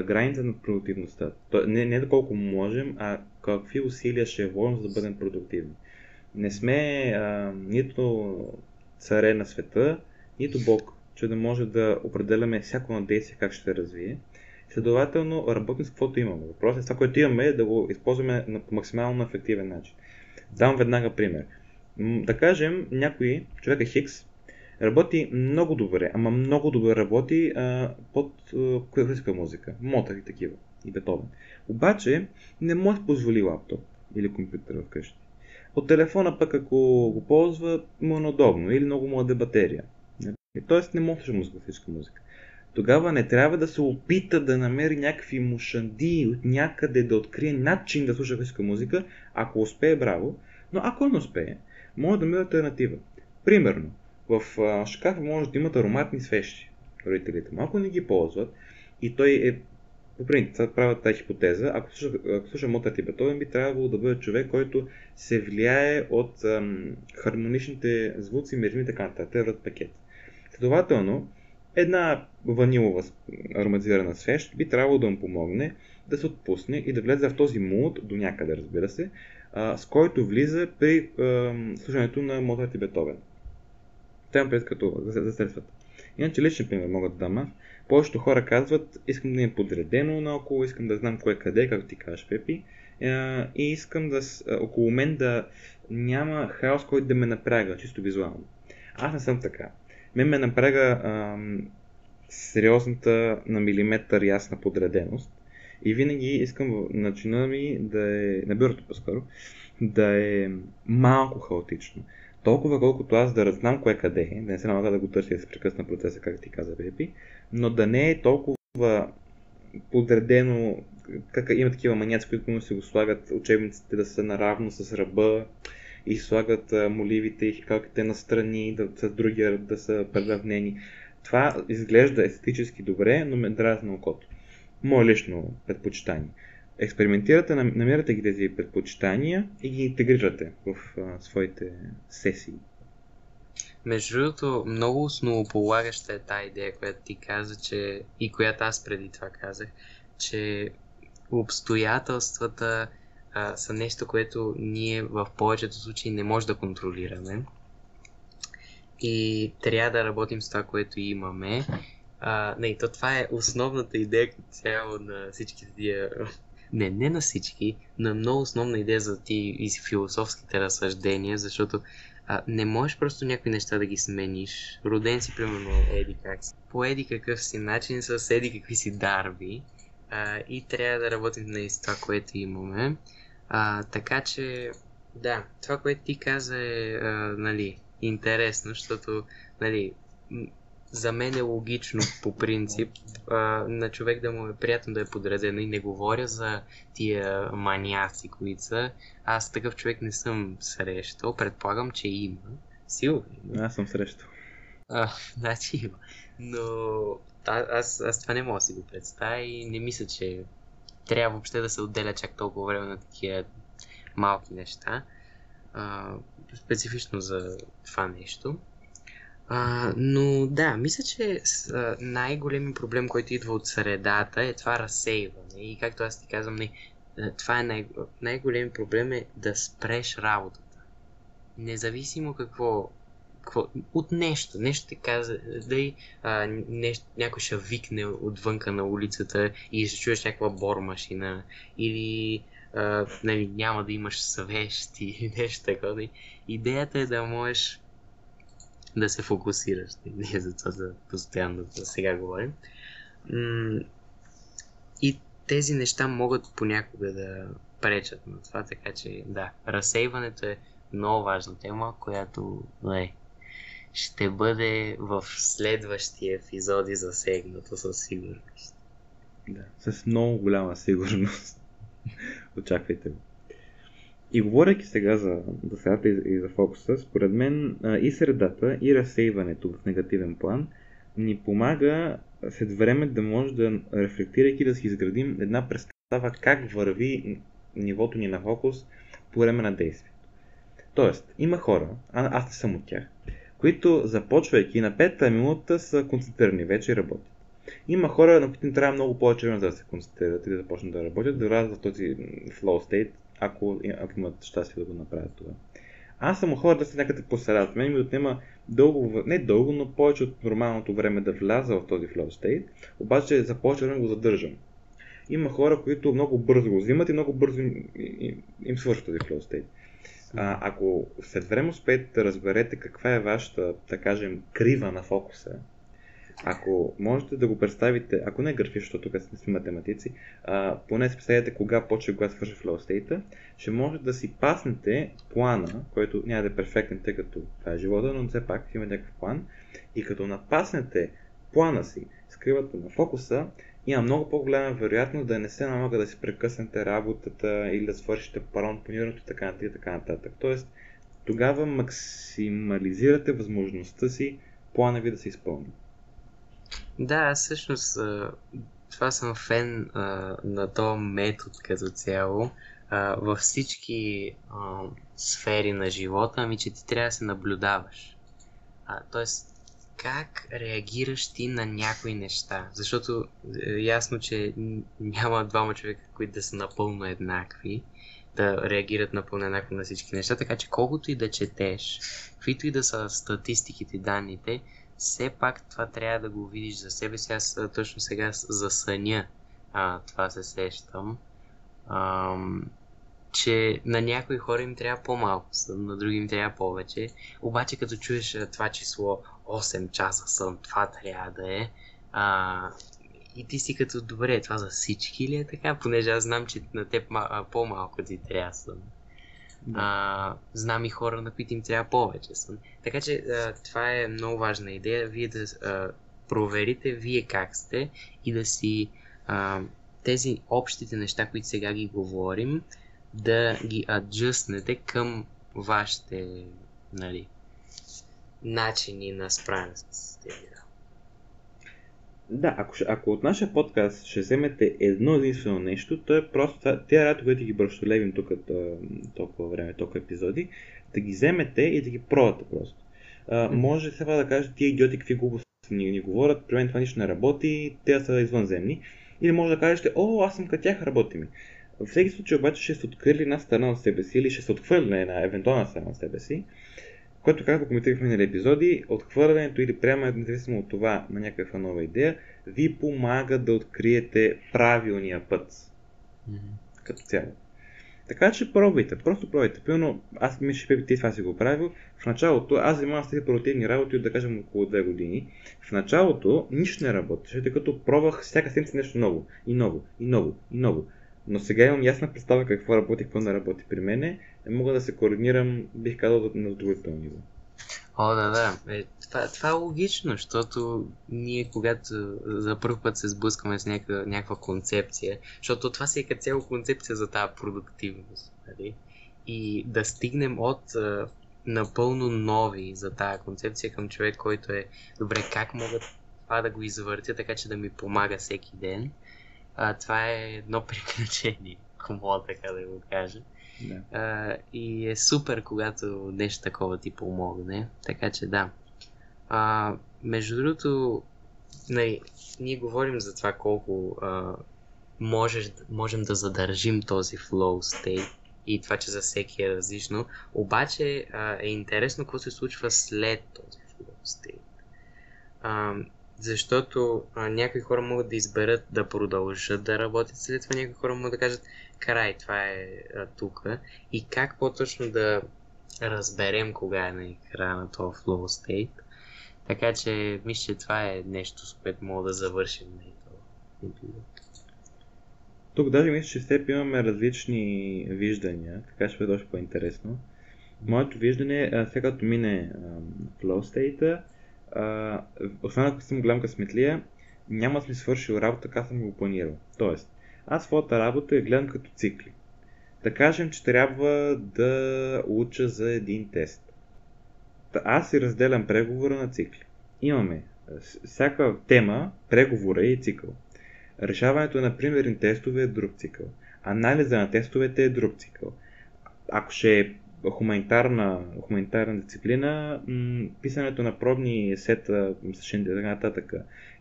граница на продуктивността. То, не, не доколко можем, а какви усилия ще вложим, за да бъдем продуктивни. Не сме а, нито царе на света, нито Бог, че да може да определяме всяко на действие как ще се развие. Следователно, работим с каквото имаме. Въпросът е това, което имаме, да го използваме на, по максимално ефективен начин. Дам веднага пример да кажем, някой, човека Хикс, работи много добре, ама много добре работи а, под класическа музика, Мотър и такива, и Бетовен. Обаче не може да позволи лаптоп или компютър вкъщи. От телефона пък ако го ползва, му е удобно или много му е батерия. Тоест не може да слуша класическа музика. Тогава не трябва да се опита да намери някакви мушанди от някъде да открие начин да слуша класическа музика. Ако успее, браво. Но ако не успее, може да има альтернатива. Примерно, в а, може да имат ароматни свещи. Родителите малко не ги ползват и той е по принцип, правят тази хипотеза, ако слуша, ако слуша Моцарт и би трябвало да бъде човек, който се влияе от ам, хармоничните звуци, миризми и така нататък, те пакет. Следователно, една ванилова ароматизирана свещ би трябвало да му помогне да се отпусне и да влезе в този мулт до някъде, разбира се, а, с който влиза при а, слушането на Моцарт и. Това пред като за, за средствата. Иначе личен пример мога да дам аз. Повечето хора казват, искам да е подредено наоколо, искам да знам кое къде, както ти кажеш, Пепи. И искам да около мен да няма хаос, който да ме напряга, чисто визуално. Аз не съм така. Мен ме напряга ам, сериозната на милиметър ясна подреденост и винаги искам начина ми да е, на бюрото по-скоро, да е малко хаотично. Толкова колкото аз да разнам кое къде е, да не се налага да го търся да се прекъсна процеса, как ти каза Бепи, но да не е толкова подредено, как има такива маняци, които си го слагат учебниците да са наравно с ръба и слагат моливите и хикалките на страни, да с други да са преравнени. Това изглежда естетически добре, но ме дразни окото. Мое лично предпочитание. Експериментирате, намирате ги тези предпочитания и ги интегрирате в а, своите сесии. Между другото, много основополагаща е тази идея, която ти каза, че и която аз преди това казах, че обстоятелствата а, са нещо, което ние в повечето случаи не може да контролираме. И трябва да работим с това, което имаме. А, не, то това е основната идея цяло на всички тия... Не, не на всички, но е много основна идея за ти и философските разсъждения, защото а, не можеш просто някои неща да ги смениш. Роден си, примерно, еди как си. По еди какъв си начин, с еди какви си дарби. А, и трябва да работим на това, което имаме. А, така че, да, това, което ти каза е, а, нали, интересно, защото, нали, за мен е логично по принцип а, на човек да му е приятно да е подредено и не говоря за тия маняци, които са. Аз такъв човек не съм срещал, предполагам, че има. Сигурно. Аз съм срещал. А, значи има. Но а, аз, аз това не мога да си го представя и не мисля, че трябва въобще да се отделя чак толкова време на такива малки неща. А, специфично за това нещо. А, но да, мисля, че най-големи проблем, който идва от средата е това разсейване. И както аз ти казвам, не, това е най- най-големи проблем е да спреш работата. Независимо какво, какво от нещо, нещо те каза, да а, нещо, някой ще викне отвънка на улицата и ще чуеш някаква бормашина или а, нали, няма да имаш съвещи или [LAUGHS] нещо такова. Идеята е да можеш да се фокусираш. [LAUGHS] Ние за това за постоянно за сега говорим. И тези неща могат понякога да пречат на това, така че да, разсейването е много важна тема, която не, ще бъде в следващи епизоди засегнато със сигурност. Да, с много голяма сигурност. [LAUGHS] Очаквайте го. И говоряки сега за, за средата и, за фокуса, според мен и средата, и разсейването в негативен план ни помага след време да може да, рефлектирайки, да си изградим една представа как върви нивото ни на фокус по време на действието. Тоест, има хора, а, аз не съм от тях, които започвайки на петата минута са концентрирани, вече работят. Има хора, на които им трябва много повече време да се концентрират и да започнат да работят, да влязат в този flow state, ако, ако имат щастие да го направят това. Аз съм хора да се някъде по средата. Мен ми отнема дълго, не дълго, но повече от нормалното време да вляза в този flow state, обаче започвам да го задържам. Има хора, които много бързо го взимат и много бързо им, им, им свършва този flow state. А, ако след време успеете да разберете каква е вашата, да кажем, крива на фокуса, ако можете да го представите, ако не графично, тук не сме математици, а, поне си представете кога почва кога свърши flow state, ще може да си паснете плана, който няма да е перфектен, тъй като това е живота, но все пак има някакъв план. И като напаснете плана си, скривате на фокуса, има много по-голяма вероятност да не се налага да си прекъснете работата или да свършите парон планирането и така нататък. Така нататък. Тоест, тогава максимализирате възможността си плана ви да се изпълни. Да, всъщност това съм фен на този метод като цяло. Във всички сфери на живота, ами че ти трябва да се наблюдаваш. тоест, как реагираш ти на някои неща? Защото е ясно, че няма двама човека, които да са напълно еднакви, да реагират напълно еднакво на всички неща, така че колкото и да четеш, каквито и да са статистиките, данните, все пак това трябва да го видиш за себе си. Аз точно сега за съня а, това се сещам. А, че на някои хора им трябва по-малко сън, на други им трябва повече. Обаче като чуеш това число 8 часа сън, това трябва да е. А, и ти си като, добре, това за всички ли е така? Понеже аз знам, че на теб по-малко ти трябва сън. А, знам и хора, на които им трябва повече. Така че а, това е много важна идея. Вие да а, проверите вие как сте и да си а, тези общите неща, които сега ги говорим, да ги аджъснете към вашите нали, начини на справяне с Да, ако, ако от нашия подкаст ще вземете едно единствено нещо, то е просто тези работи, които ги бръщолевим тук толкова време, толкова епизоди, да ги вземете и да ги пробвате просто. А, може сега да кажете, тия идиоти какви глупости ни, ни говорят, при мен това нищо не работи, те са извънземни. Или може да кажете, о, аз съм като тях, работи ми. В всеки случай обаче ще се открили една страна от себе си или ще се отхвърли една евентуална страна от себе си, което, както коментирах в минали епизоди, отхвърлянето или приемането, независимо от това, на някаква нова идея, ви помага да откриете правилния път. Mm-hmm. Като цяло. Така че пробвайте, просто пробвайте. Пълно, аз мисля, че ти това си го правил. В началото, аз занимавам с тези продуктивни работи от да кажем около 2 години. В началото нищо не работеше, тъй като пробвах всяка седмица нещо ново. И ново, и ново, и ново. Но сега имам ясна представа какво работи, какво не работи при мене. Не мога да се координирам, бих казал, на задоволително ниво. О, да, да. Е, това, това е логично, защото ние, когато за първ път се сблъскваме с някаква, някаква концепция, защото това си е като цяло концепция за тази продуктивност. Нали? И да стигнем от а, напълно нови за тази концепция към човек, който е добре, как мога това да го извъртя, така че да ми помага всеки ден. А, това е едно [LAUGHS] приключение, ако мога така да го кажа. Да. А, и е супер, когато нещо такова ти помогне. Така че да. А, между другото, нали, ние говорим за това колко а, можеш, можем да задържим този flow state и това, че за всеки е различно. Обаче а, е интересно какво се случва след този flow state. А, защото а, някои хора могат да изберат да продължат да работят, след това някои хора могат да кажат край, това е тук. И как по-точно да разберем кога е на края на този flow state. Така че, мисля, че това е нещо, с което мога да завършим на епизод. Тук даже мисля, че с теб имаме различни виждания, така ще бъде още по-интересно. Моето виждане сега като мине flow state освен ако съм голям късметлия, няма да ми свършил работа, така съм го планирал. Тоест, аз своята работа я гледам като цикли. Да кажем, че трябва да уча за един тест. Аз си разделям преговора на цикли. Имаме всяка тема, преговора и цикъл. Решаването на примерни тестове е друг цикъл. Анализа на тестовете е друг цикъл. Ако ще е хуманитарна, хуманитарна дисциплина, писането на пробни сета, и така нататък,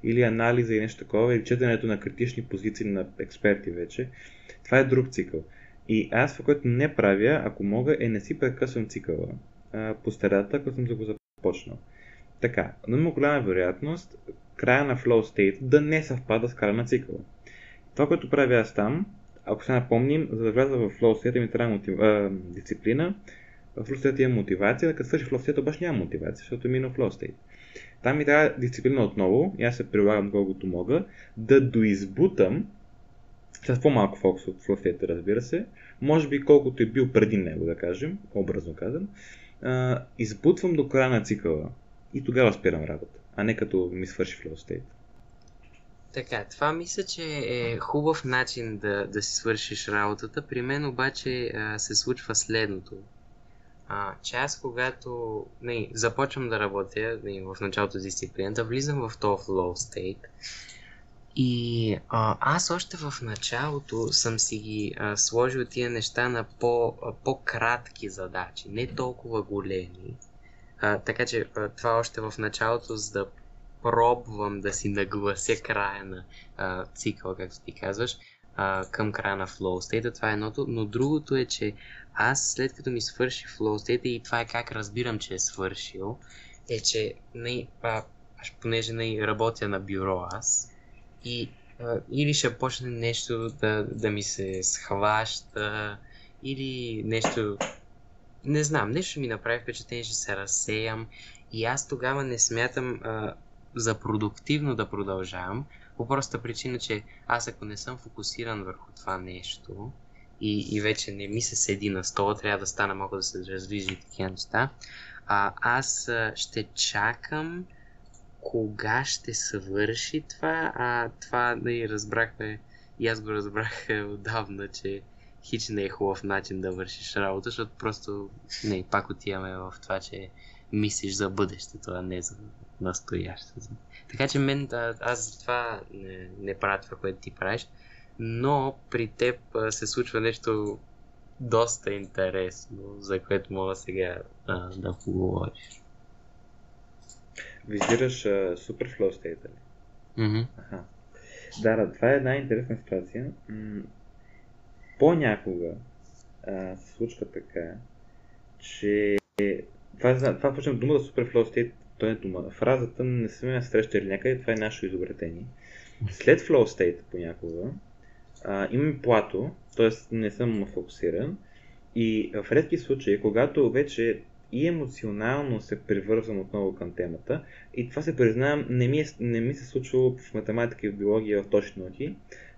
или анализа и нещо такова, или четенето на критични позиции на експерти вече, това е друг цикъл. И аз това, което не правя, ако мога, е не си прекъсвам цикъла а, по старата, ако съм го започнал. Така, но има голяма вероятност края на flow state да не съвпада с края на цикъла. Това, което правя аз там, ако се напомним, за да вляза в state ми трябва мотив... а, дисциплина, в state има мотивация, като свърши state обаче няма мотивация, защото минал flow state. Там ми трябва дисциплина отново, и аз се прилагам колкото мога, да доизбутам с по-малко фокус от flow разбира се, може би колкото е бил преди него, да кажем, образно казвам, избутвам до края на цикъла и тогава спирам работа, а не като ми свърши state. Така, това мисля, че е хубав начин да, да си свършиш работата. При мен обаче а, се случва следното. А, че аз когато не, започвам да работя не, в началото с дисциплината, влизам в този flow state и а, аз още в началото съм си ги а, сложил тия неща на по, а, по-кратки задачи, не толкова големи. А, така че а, това още в началото, за да пробвам да си наглася края на а, цикъла, както ти казваш, а, към края на flow state. Това е едното, но другото е, че аз след като ми свърши flow state и това е как разбирам, че е свършил, е, че не, а, понеже не работя на бюро аз и а, или ще почне нещо да, да ми се схваща, или нещо, не знам, нещо ми направи впечатление, че се разсеям и аз тогава не смятам а, за продуктивно да продължавам, по простата причина, че аз ако не съм фокусиран върху това нещо и, и вече не ми се седи на стола, трябва да стана малко да се раздвижи такива неща, а, аз ще чакам кога ще свърши това, а това и разбрахме, и аз го разбрах отдавна, че хич не е хубав начин да вършиш работа, защото просто не, пак отиваме в това, че мислиш за бъдещето, а не за настоящето. Така че мен, а, аз затова не, не правя това, което ти правиш, но при теб се случва нещо доста интересно, за което мога сега а, да поговориш. Визираш uh, Superflow State, ли? Mm-hmm. Аха. Да, да, това е една интересна ситуация. М- понякога а, се случва така, че това, това почвам дума за Superflow State, той е дума. Фразата не сме срещали някъде, това е наше изобретение. След Flow State понякога а, имаме плато, т.е. не съм фокусиран и в редки случаи, когато вече и емоционално се привързвам отново към темата. И това се признавам, не ми, е, не ми се случвало в математика и в биология в точни науки,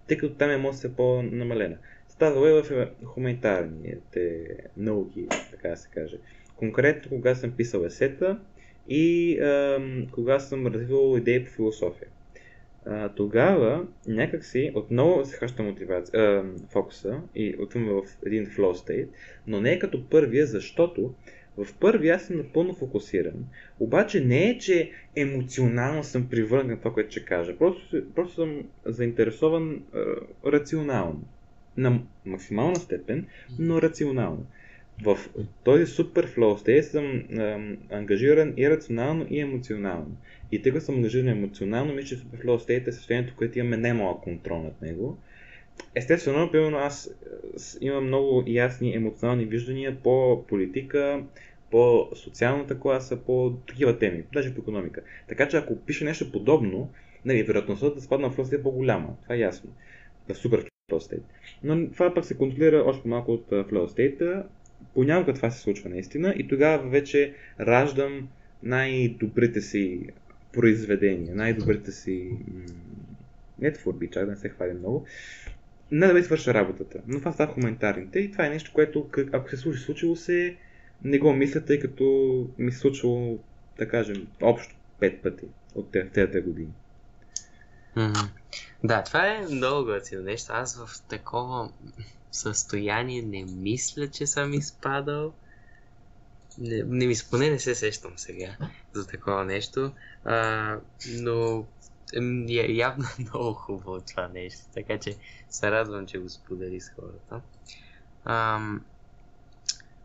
тъй като там емоция е по-намалена. Става е в хуманитарните науки, така да се каже. Конкретно, кога съм писал есета и а, кога съм развивал идеи по философия. А, тогава някакси отново се хаща мотивация, а, фокуса и отиваме в един flow state, но не е като първия, защото в първи аз съм напълно фокусиран, обаче не е, че емоционално съм привърнат това, което ще кажа. Просто, просто съм заинтересован е, рационално. На максимална степен, но рационално. В този супер флоу state съм е, ангажиран и рационално, и емоционално. И тъй като съм ангажиран емоционално, мисля, че супер флоу state е състоянието, което имаме немалък контрол над него. Естествено, примерно аз имам много ясни емоционални виждания по политика, по социалната класа, по такива теми, даже по економика. Така че ако пише нещо подобно, нали, вероятността да спадна в е по-голяма. Това е ясно. Да супер flow state. Но това пък се контролира още малко от flow state. Понякога това се случва наистина и тогава вече раждам най-добрите си произведения, най-добрите си не чак да не се хвали много, не да ми свърша работата. Но това става хуманитарните и това е нещо, което ако се случи, случило се, не го мисля, тъй като ми се случвало, да кажем, общо пет пъти от тези години. Mm-hmm. Да, това е много готино нещо. Аз в такова състояние не мисля, че съм изпадал. Не, не ми споне не се сещам сега за такова нещо. А, но е, явно е много хубаво това нещо, така че се радвам, че го сподели с хората. Ам,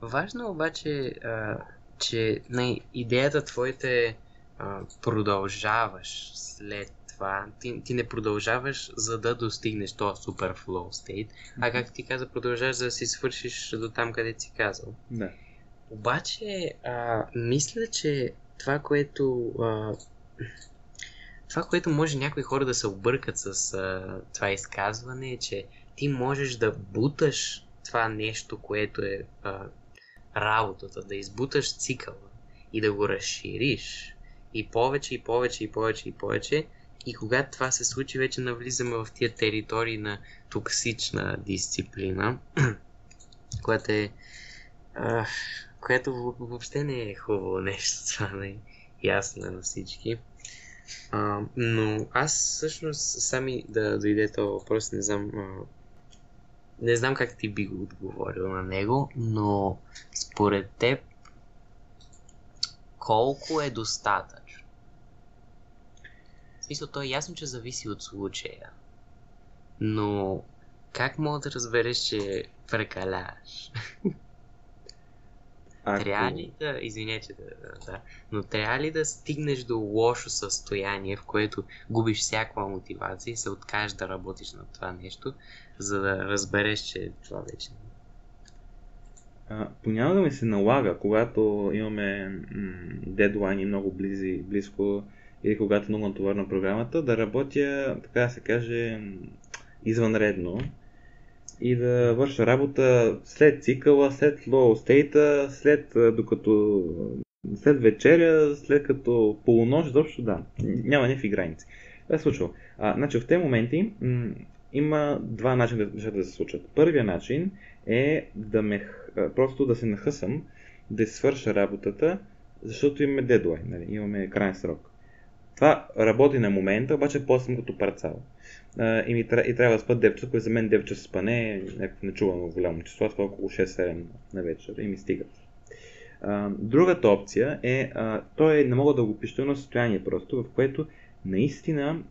важно е обаче, а, че на идеята твоята е а, продължаваш след това. Ти, ти не продължаваш за да достигнеш този супер flow state, а как ти каза, продължаваш за да си свършиш до там, къде си казал. Да. Обаче, а, мисля, че това, което а, това, което може някои хора да се объркат с а, това изказване е, че ти можеш да буташ това нещо, което е а, работата, да избуташ цикъла и да го разшириш и повече, и повече, и повече, и повече. И когато това се случи, вече навлизаме в тия територии на токсична дисциплина, [CLEARS THROAT] която е. А, което въобще не е хубаво нещо, [LAUGHS] това не е ясно на всички. А, но аз всъщност сами да дойде този въпрос, не знам, а, не знам как ти би го отговорил на него, но според теб колко е достатъчно? Смисъл, то е ясно, че зависи от случая. Но как мога да разбереш, че прекаляваш? Ако... Трябва ли да, извинете, да, да, но трябва ли да стигнеш до лошо състояние, в което губиш всякаква мотивация и се откажеш да работиш на това нещо, за да разбереш, че това вече понякога ми се налага, когато имаме м- дедлайни много близи, близко или когато е много натоварна програмата, да работя, така да се каже, извънредно и да върша работа след цикъла, след low state, след докато след вечеря, след като полунощ, защото да, няма никакви граници. Това е случва. А, значи в тези моменти м- има два начина да, да се случат. Първият начин е да ме, просто да се нахъсам, да свърша работата, защото имаме дедлайн, нали? имаме крайен срок. Това работи на момента, обаче после съм като парцал и, ми, и трябва да спът 9 часа, което за мен 9 часа спане е някакво нечувано голямо число, това около 6-7 на вечер и ми стигат. А, другата опция е, той не мога да го пиша, но състояние просто, в което наистина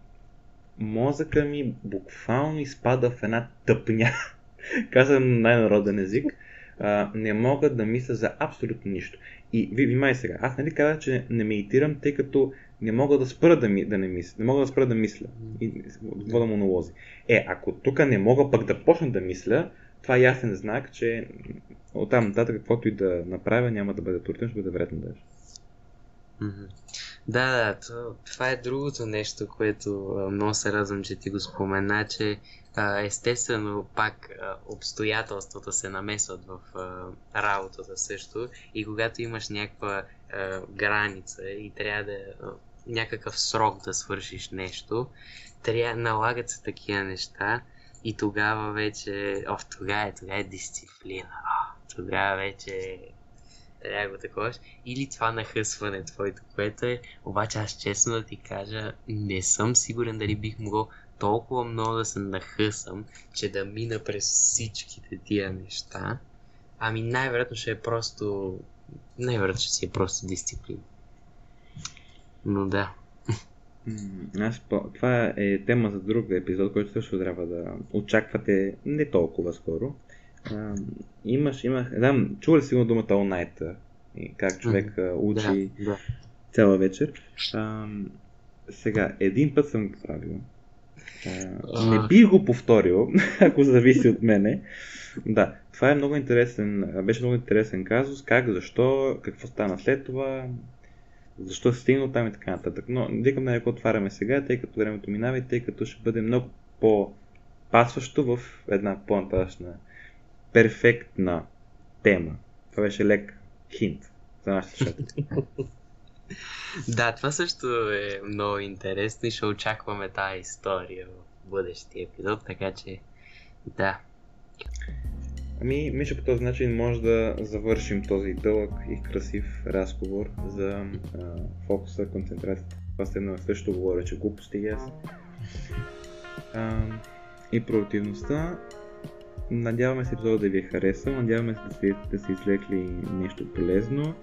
мозъка ми буквално изпада в една тъпня. [LAUGHS] Казвам най-народен език. А, не мога да мисля за абсолютно нищо. И ви внимай сега, аз нали казах, че не медитирам, тъй като не мога да спра да, ми, да не мисля. Не мога да спра да мисля. И вода монолози. Е, ако тук не мога пък да почна да мисля, това е ясен знак, че оттам нататък каквото и да направя няма да бъде туртен, ще бъде вредно даже. Да, да, това е другото нещо, което много се радвам, че ти го спомена, че естествено пак обстоятелствата се намесват в работата също и когато имаш някаква граница и трябва да някакъв срок да свършиш нещо, трябва, налагат се такива неща и тогава вече, о, тогава е, тогава е дисциплина, о, тогава вече трябва да го таковаш. Или това нахъсване твоето, което е, обаче аз честно да ти кажа, не съм сигурен дали бих могъл толкова много да се нахъсам, че да мина през всичките тия неща. Ами най-вероятно ще е просто... Най-вероятно ще си е просто дисциплина. Но да. Аз, това е тема за друг епизод, който също трябва да очаквате не толкова скоро. А, имаш, имах, знам, чува ли си думата all night и как човек mm, учи да, да. цяла вечер. А, сега, един път съм го правил. А, не бих го повторил, [LAUGHS] ако зависи от мене. Да, това е много интересен, беше много интересен казус, как, защо, какво стана след това, защо се стигна там и така нататък. Но викам да не го отваряме сега, тъй като времето минава и тъй като ще бъде много по-пасващо в една по-нататъчна перфектна тема. Това беше лек хинт за нашите слушатели. [LAUGHS] да, това също е много интересно и ще очакваме тази история в бъдещия епизод, така че да. Ами, мисля по този начин може да завършим този дълъг и красив разговор за а, фокуса, концентрацията. Това сте също говоря, че глупости и аз. И продуктивността. Надяваме се епизода да ви е харесал, надяваме се да сте, да сте извлекли нещо полезно.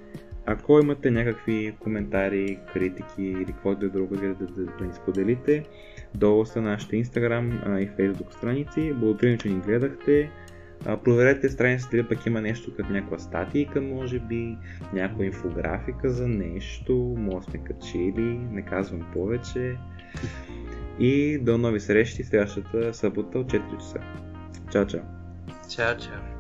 Ако имате някакви коментари, критики или каквото е друго да, да, да, да ни споделите, долу са нашите Instagram и Facebook страници. Благодарим, че ни гледахте. Проверете страницата дали пък има нещо като някаква статика, може би, някаква инфографика за нещо, може сме качили, не казвам повече. И до нови срещи следващата събота от 4 часа. Чао, чао! Ciao, ciao.